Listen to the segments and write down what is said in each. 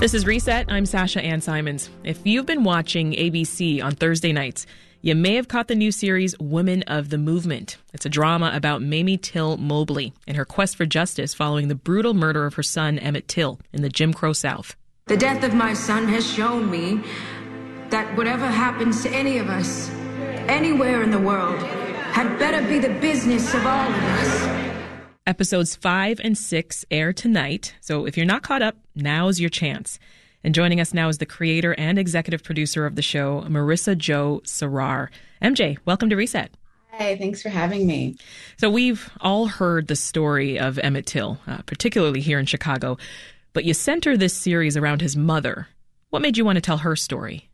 This is Reset. I'm Sasha Ann Simons. If you've been watching ABC on Thursday nights, you may have caught the new series Women of the Movement. It's a drama about Mamie Till Mobley and her quest for justice following the brutal murder of her son, Emmett Till, in the Jim Crow South. The death of my son has shown me that whatever happens to any of us, anywhere in the world, had better be the business of all of us. Episodes 5 and 6 air tonight, so if you're not caught up, now's your chance. And joining us now is the creator and executive producer of the show, Marissa Jo Cerar. MJ, welcome to Reset. Hi, thanks for having me. So, we've all heard the story of Emmett Till, uh, particularly here in Chicago, but you center this series around his mother. What made you want to tell her story?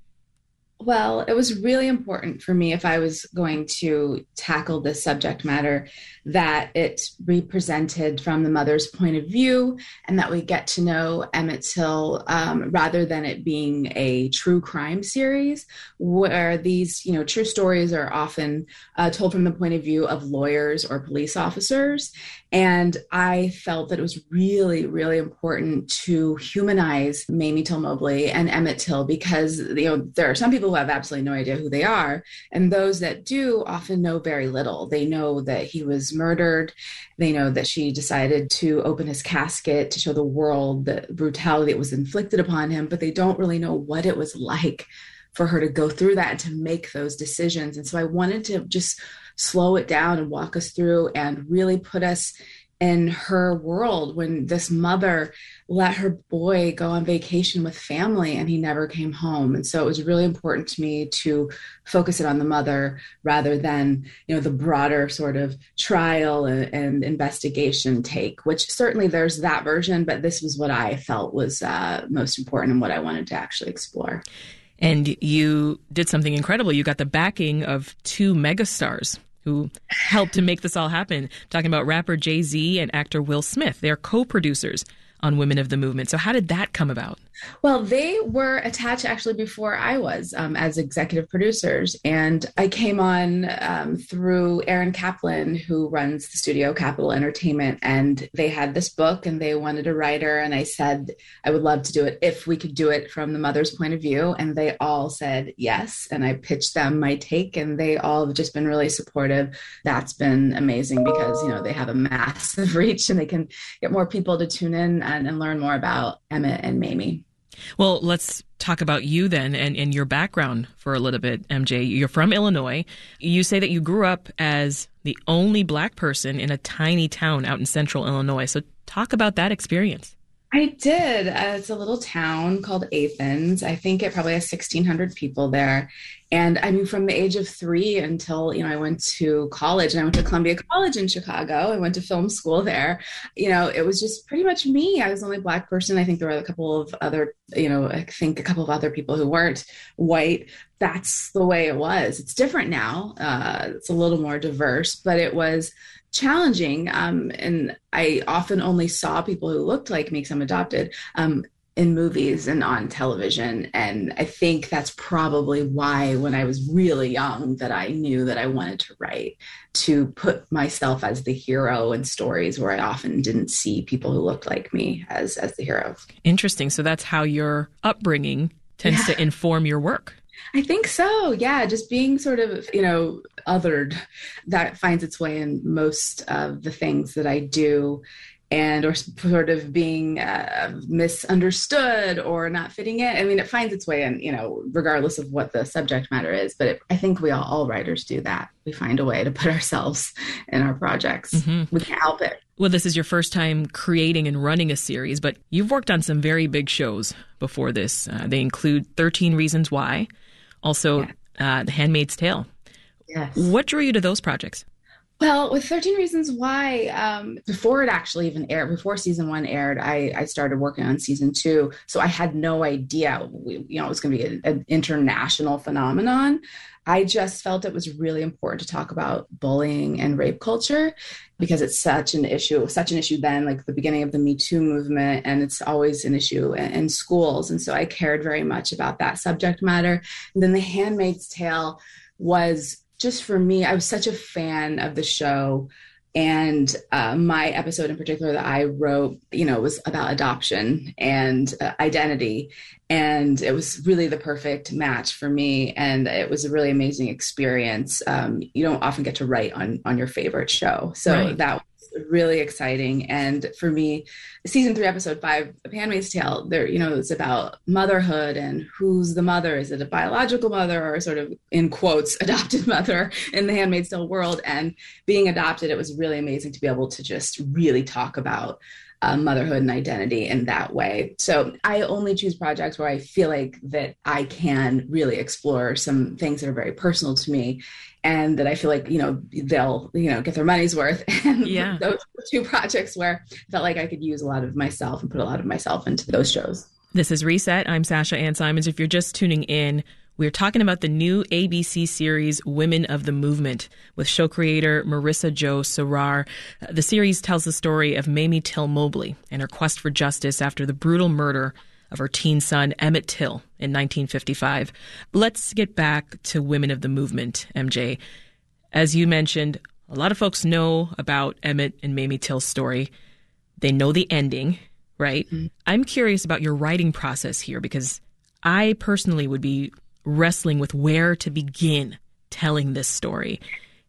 Well, it was really important for me if I was going to tackle this subject matter that it represented from the mother's point of view and that we get to know Emmett Till um, rather than it being a true crime series where these, you know, true stories are often uh, told from the point of view of lawyers or police officers. And I felt that it was really, really important to humanize Mamie Till Mobley and Emmett Till because, you know, there are some people who have absolutely no idea who they are. And those that do often know very little. They know that he was murdered. They know that she decided to open his casket to show the world the brutality that was inflicted upon him, but they don't really know what it was like for her to go through that and to make those decisions. And so I wanted to just slow it down and walk us through and really put us in her world when this mother let her boy go on vacation with family and he never came home. And so it was really important to me to focus it on the mother rather than you know the broader sort of trial and, and investigation take which certainly there's that version but this was what i felt was uh, most important and what i wanted to actually explore. And you did something incredible. You got the backing of two megastars who helped to make this all happen. talking about rapper Jay Z and actor Will Smith. They're co producers on Women of the Movement. So, how did that come about? Well, they were attached actually before I was um, as executive producers. And I came on um, through Aaron Kaplan, who runs the studio Kapital Entertainment. And they had this book and they wanted a writer. And I said, I would love to do it if we could do it from the mother's point of view. And they all said yes. And I pitched them my take, and they all have just been really supportive. That's been amazing because, you know, they have a massive reach and they can get more people to tune in and, and learn more about Emmett and Mamie. Well, let's talk about you then and, and your background for a little bit, MJ. You're from Illinois. You say that you grew up as the only black person in a tiny town out in central Illinois. So, talk about that experience. I did. Uh, it's a little town called Athens. I think it probably has 1,600 people there. And I mean, from the age of three until, you know, I went to college and I went to Columbia College in Chicago. I went to film school there. You know, it was just pretty much me. I was the only black person. I think there were a couple of other, you know, I think a couple of other people who weren't white. That's the way it was. It's different now. Uh, it's a little more diverse, but it was challenging. Um, and I often only saw people who looked like me because I'm adopted um, in movies and on television. And I think that's probably why, when I was really young, that I knew that I wanted to write to put myself as the hero in stories where I often didn't see people who looked like me as as the hero. Interesting. So that's how your upbringing tends yeah. to inform your work. I think so. Yeah, just being sort of, you know, othered that finds its way in most of the things that I do and or sort of being uh, misunderstood or not fitting in. I mean, it finds its way in, you know, regardless of what the subject matter is. But it, I think we all, all writers do that. We find a way to put ourselves in our projects. Mm-hmm. We can't help it. Well, this is your first time creating and running a series, but you've worked on some very big shows before this. Uh, they include 13 Reasons Why, also yeah. uh, The Handmaid's Tale. Yes. What drew you to those projects? Well, with 13 Reasons Why, um, before it actually even aired, before season one aired, I, I started working on season two. So I had no idea, you know, it was going to be an international phenomenon. I just felt it was really important to talk about bullying and rape culture because it's such an issue, such an issue then, like the beginning of the Me Too movement, and it's always an issue in, in schools. And so I cared very much about that subject matter. And then The Handmaid's Tale was just for me, I was such a fan of the show and uh, my episode in particular that I wrote, you know, was about adoption and uh, identity. And it was really the perfect match for me. And it was a really amazing experience. Um, you don't often get to write on, on your favorite show. So right. that really exciting. And for me, season three, episode five, of Handmaid's Tale, there, you know, it's about motherhood and who's the mother. Is it a biological mother or sort of in quotes adopted mother in the Handmaid's Tale world? And being adopted, it was really amazing to be able to just really talk about uh, motherhood and identity in that way. So I only choose projects where I feel like that I can really explore some things that are very personal to me and that I feel like, you know, they'll, you know, get their money's worth. And yeah. those two projects where I felt like I could use a lot of myself and put a lot of myself into those shows. This is Reset. I'm Sasha Ann Simons. If you're just tuning in, we're talking about the new ABC series Women of the Movement with show creator Marissa Jo Cerar. The series tells the story of Mamie Till Mobley and her quest for justice after the brutal murder of her teen son Emmett Till in 1955. Let's get back to Women of the Movement, MJ. As you mentioned, a lot of folks know about Emmett and Mamie Till's story. They know the ending, right? Mm-hmm. I'm curious about your writing process here because I personally would be wrestling with where to begin telling this story.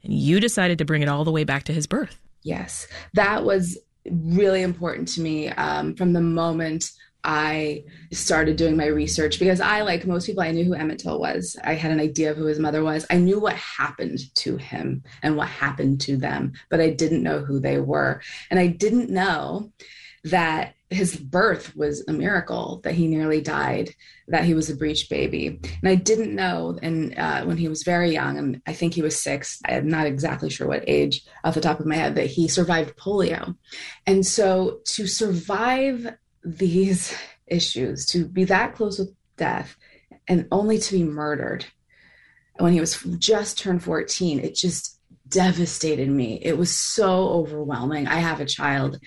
And you decided to bring it all the way back to his birth. Yes, that was really important to me um, from the moment I started doing my research because I, like most people, I knew who Emmett Till was. I had an idea of who his mother was. I knew what happened to him and what happened to them, but I didn't know who they were. And I didn't know that his birth was a miracle that he nearly died that he was a breech baby. And i didn't know and uh, when he was very young and i think he was six i'm not exactly sure what age off the top of my head that he survived polio. And so to survive these issues to be that close with death and only to be murdered when he was just turned 14 it just devastated me. It was so overwhelming. I have a child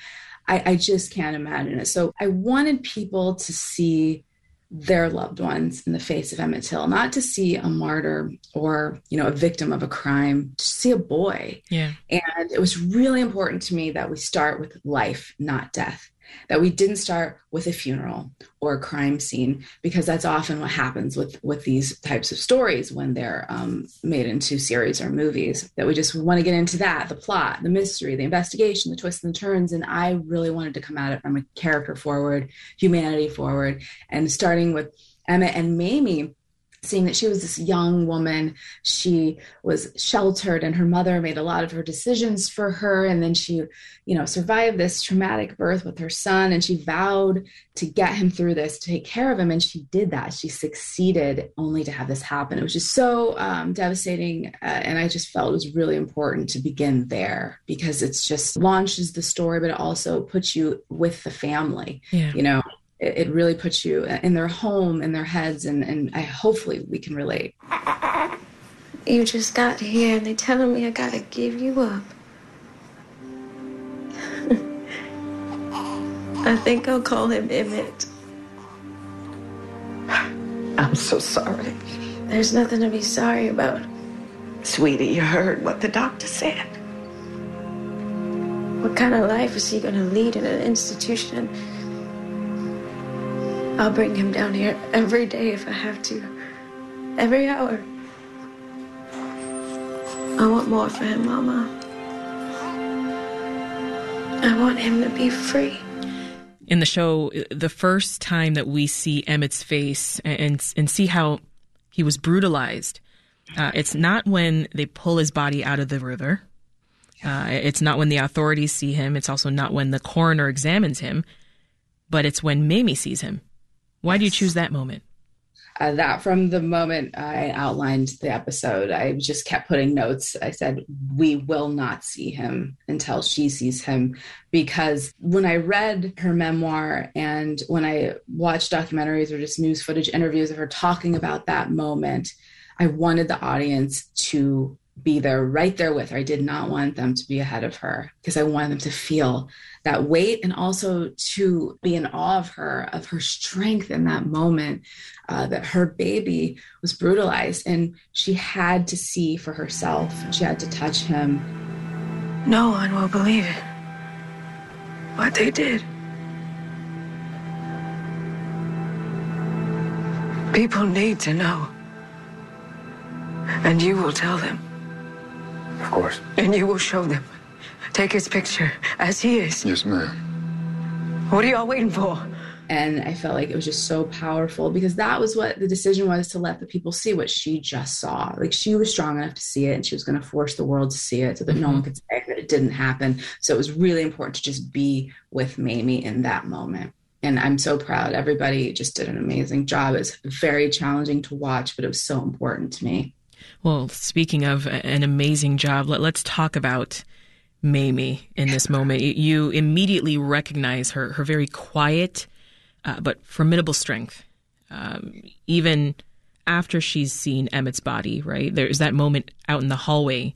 I, I just can't imagine it. So I wanted people to see their loved ones in the face of Emmett Till, not to see a martyr or, you know, a victim of a crime, to see a boy. Yeah. And it was really important to me that we start with life, not death that we didn't start with a funeral or a crime scene because that's often what happens with with these types of stories when they're um, made into series or movies that we just want to get into that the plot the mystery the investigation the twists and turns and i really wanted to come at it from a character forward humanity forward and starting with emmett and mamie seeing that she was this young woman. She was sheltered and her mother made a lot of her decisions for her. And then she you know survived this traumatic birth with her son and she vowed to get him through this to take care of him. And she did that. She succeeded only to have this happen. It was just so um, devastating. Uh, and i just felt it was really important to begin there because it's just launches the story but it also puts you with the family yeah. you know it, it really puts you in their home, in their heads, and, and I, hopefully we can relate. You just got here and they're telling me I gotta give you up. I think I'll call him Emmett. I'm so sorry. There's nothing to be sorry about. Sweetie, you heard what the doctor said. What kind of life is he gonna lead in an institution? I'll bring him down here every day if I have to. Every hour. I want more for him, Mama. I want him to be free. In the show, the first time that we see Emmett's face and and see how he was brutalized, uh, it's not when they pull his body out of the river. Uh, it's not when the authorities see him. It's also not when the coroner examines him, but it's when Mamie sees him. Why do you choose that moment? Uh, that from the moment I outlined the episode, I just kept putting notes. I said, We will not see him until she sees him. Because when I read her memoir and when I watched documentaries or just news footage interviews of her talking about that moment, I wanted the audience to be there right there with her. I did not want them to be ahead of her because I wanted them to feel that weight and also to be in awe of her, of her strength in that moment, uh, that her baby was brutalized and she had to see for herself. She had to touch him. No one will believe it. What they did. People need to know. And you will tell them. Of course. And you will show them. Take his picture as he is. Yes, ma'am. What are y'all waiting for? And I felt like it was just so powerful because that was what the decision was to let the people see what she just saw. Like she was strong enough to see it and she was going to force the world to see it so that no one mm-hmm. could say that it didn't happen. So it was really important to just be with Mamie in that moment. And I'm so proud. Everybody just did an amazing job. It's very challenging to watch, but it was so important to me. Well, speaking of an amazing job, let, us talk about Mamie in this moment. You immediately recognize her, her very quiet, uh, but formidable strength. Um, even after she's seen Emmett's body, right? There's that moment out in the hallway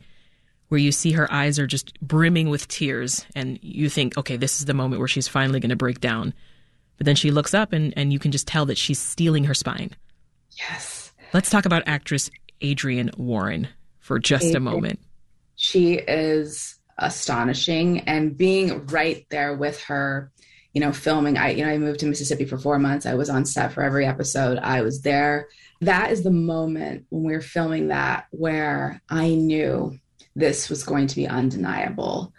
where you see her eyes are just brimming with tears, and you think, okay, this is the moment where she's finally going to break down. But then she looks up, and, and you can just tell that she's steeling her spine. Yes. Let's talk about actress Adrienne Warren for just Adrienne. a moment. She is astonishing, and being right there with her you know, filming. I, you know, I moved to Mississippi for four months. I was on set for every episode. I was there. That is the moment when we were filming that where I knew this was going to be undeniable.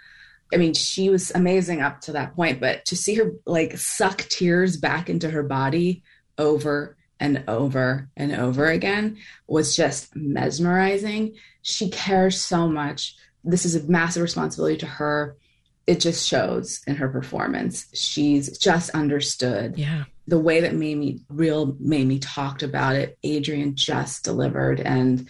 I mean, she was amazing up to that point, but to see her like suck tears back into her body over and over and over again was just mesmerizing. She cares so much. This is a massive responsibility to her it just shows in her performance. She's just understood. Yeah. The way that Mamie, real Mamie talked about it, Adrienne just delivered. And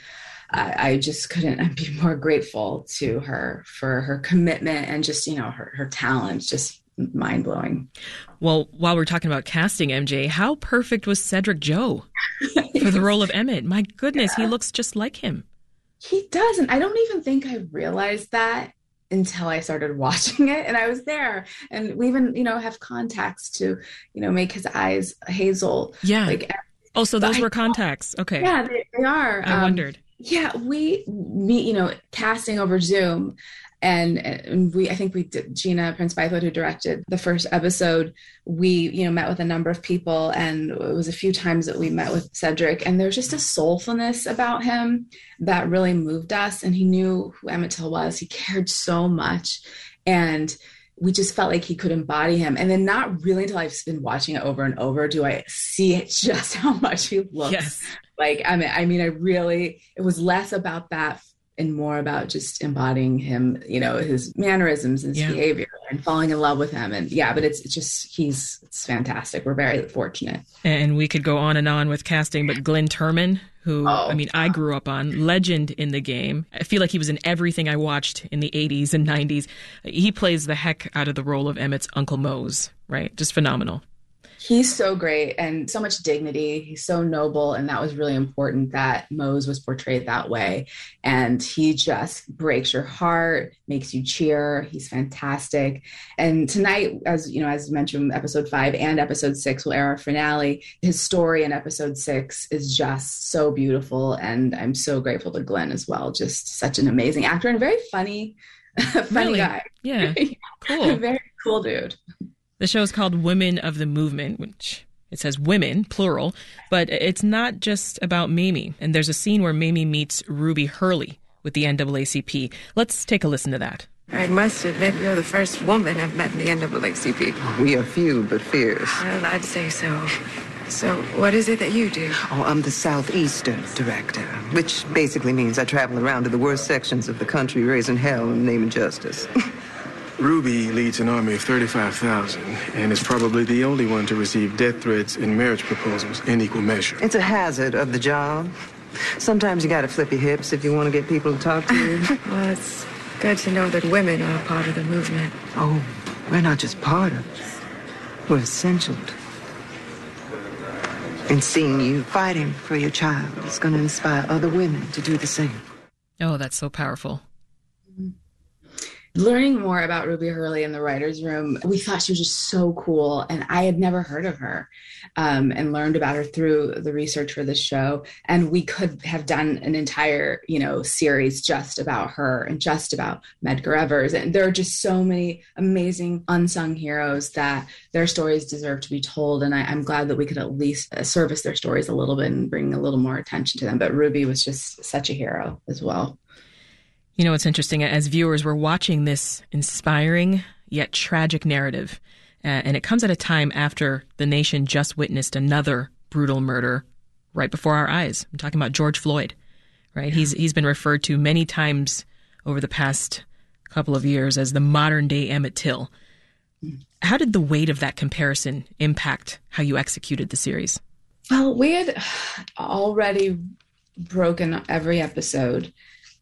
I, I, just couldn't be more grateful to her for her commitment and just, you know, her, her talent, just mind blowing. Well, while we're talking about casting MJ, how perfect was Cedric Joe for the role of Emmett? My goodness, yeah. he looks just like him. He does. And I don't even think I realized that until I started watching it and I was there. And we even, you know, have contacts to, you know, make his eyes hazel. Yeah. Like, oh, so those were contacts. Okay. Yeah, they, they are. I um, wondered. Yeah, we meet, you know, casting over Zoom and, and we i think we did gina prince bythewood who directed the first episode we you know met with a number of people and it was a few times that we met with cedric and there's just a soulfulness about him that really moved us and he knew who emmett till was he cared so much and we just felt like he could embody him. And then not really until I've been watching it over and over do I see it just how much he looks yes. like. I mean, I mean, I really, it was less about that and more about just embodying him, you know, his mannerisms and his yeah. behavior and falling in love with him. And yeah, but it's, it's just, he's, it's fantastic. We're very fortunate. And we could go on and on with casting, but Glynn Turman, who, oh. I mean, I grew up on, legend in the game. I feel like he was in everything I watched in the 80s and 90s. He plays the heck out of the role of Emmett's Uncle Mose, right? Just phenomenal he's so great and so much dignity. He's so noble. And that was really important that Mose was portrayed that way. And he just breaks your heart, makes you cheer. He's fantastic. And tonight, as you know, as mentioned, episode five and episode six will air our finale. His story in episode six is just so beautiful. And I'm so grateful to Glynn as well. Just such an amazing actor and very funny, funny really? guy. Yeah. Cool. very cool dude. The show is called Women of the Movement, which it says women, plural, but it's not just about Mamie. And there's a scene where Mamie meets Ruby Hurley with the NAACP. Let's take a listen to that. I must admit, you're the first woman I've met in the NAACP. We are few but fierce. Well, I'd say so. So, what is it that you do? Oh, I'm the Southeastern Director, which basically means I travel around to the worst sections of the country, raising hell in the name of justice. Ruby leads an army of 35,000 and is probably the only one to receive death threats and marriage proposals in equal measure. It's a hazard of the job. Sometimes you gotta flip your hips if you want to get people to talk to you. well, it's good to know that women are a part of the movement. Oh, we're not just part of it. We're essential and seeing you fighting for your child is going to inspire other women to do the same. Oh, that's so powerful. Learning more about Ruby Hurley in the writer's room, we thought she was just so cool. And I had never heard of her um, and learned about her through the research for the show. And we could have done an entire, you know, series just about her and just about Medgar Evers. And there are just so many amazing unsung heroes that their stories deserve to be told. And I, I'm glad that we could at least service their stories a little bit and bring a little more attention to them. But Ruby was just such a hero as well. You know, it's interesting. As viewers, we're watching this inspiring yet tragic narrative. Uh, and it comes at a time after the nation just witnessed another brutal murder right before our eyes. I'm talking about George Floyd, right? Yeah. He's he's been referred to many times over the past couple of years as the modern day Emmett Till. How did the weight of that comparison impact how you executed the series? Well, we had already broken every episode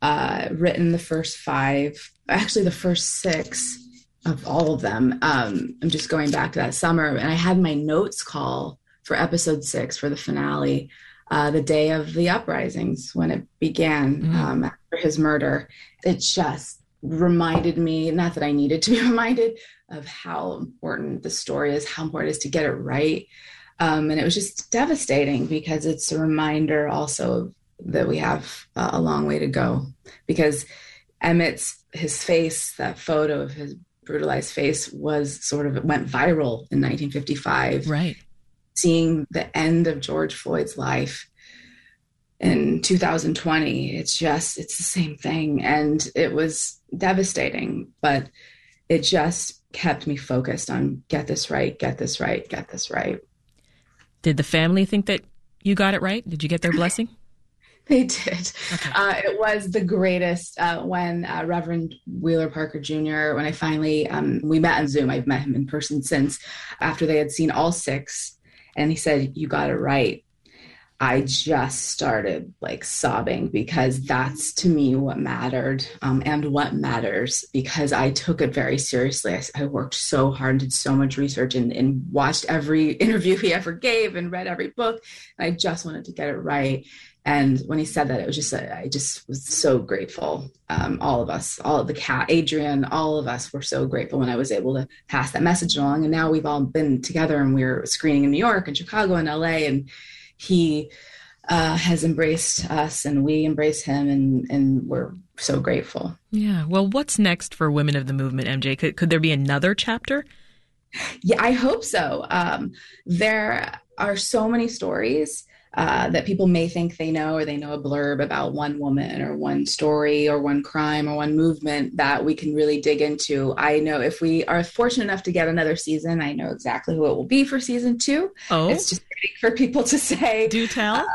uh, written the first five, actually the first six of all of them. Um, I'm just going back to that summer, and I had my notes call for episode six for the finale, uh, the day of the uprisings when it began mm. um, after his murder. It just reminded me, not that I needed to be reminded of how important the story is, how important it is to get it right. Um, and it was just devastating because it's a reminder also of that we have uh, a long way to go because Emmett's his face, that photo of his brutalized face was sort of went viral in 1955. Right. Seeing the end of George Floyd's life in 2020, it's just it's the same thing and it was devastating, but it just kept me focused on get this right, get this right, get this right. Did the family think that you got it right? Did you get their blessing? They did. Okay. Uh, it was the greatest uh, when uh, Reverend Wheeler Parker Jr. When I finally um, we met on Zoom. I've met him in person since after they had seen all six, and he said, "You got it right." I just started like sobbing because that's to me what mattered um, and what matters because I took it very seriously. I, I worked so hard and did so much research and, and, watched every interview he ever gave and read every book. And I just wanted to get it right. And when he said that, it was just, I just was so grateful. Um, all of us, all of the cat, Adrienne, all of us were so grateful when I was able to pass that message along. And now we've all been together and we're screening in New York and Chicago and LA. And he uh, has embraced us and we embrace him. And, and we're so grateful. Yeah. Well, what's next for Women of the Movement, MJ? Could, could there be another chapter? Yeah, I hope so. Um, there are so many stories uh, that people may think they know or they know a blurb about one woman or one story or one crime or one movement that we can really dig into. I know if we are fortunate enough to get another season, I know exactly who it will be for season two. Oh, it's just for people to say. Do tell. Uh,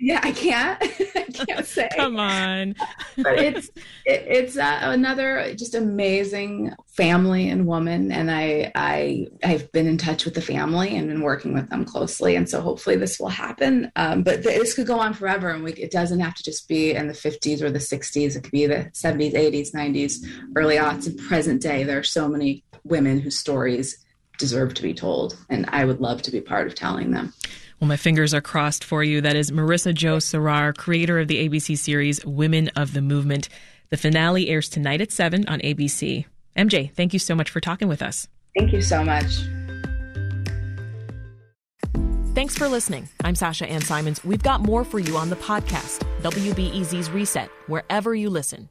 yeah, I can't. I can't say. Come on. but it's it, it's uh, another just amazing family and woman, and I I I've been in touch with the family and been working with them closely, and so hopefully this will happen. Um, but this could go on forever, and we, it doesn't have to just be in the 50s or the 60s. It could be the 70s, 80s, 90s, early aughts, and present day. There are so many women whose stories deserve to be told, and I would love to be part of telling them. Well, my fingers are crossed for you. That is Marissa Jo Cerar, creator of the ABC series Women of the Movement. The finale airs tonight at 7 on ABC. MJ, thank you so much for talking with us. Thank you so much. Thanks for listening. I'm Sasha Ann Simons. We've got more for you on the podcast, WBEZ's Reset, wherever you listen.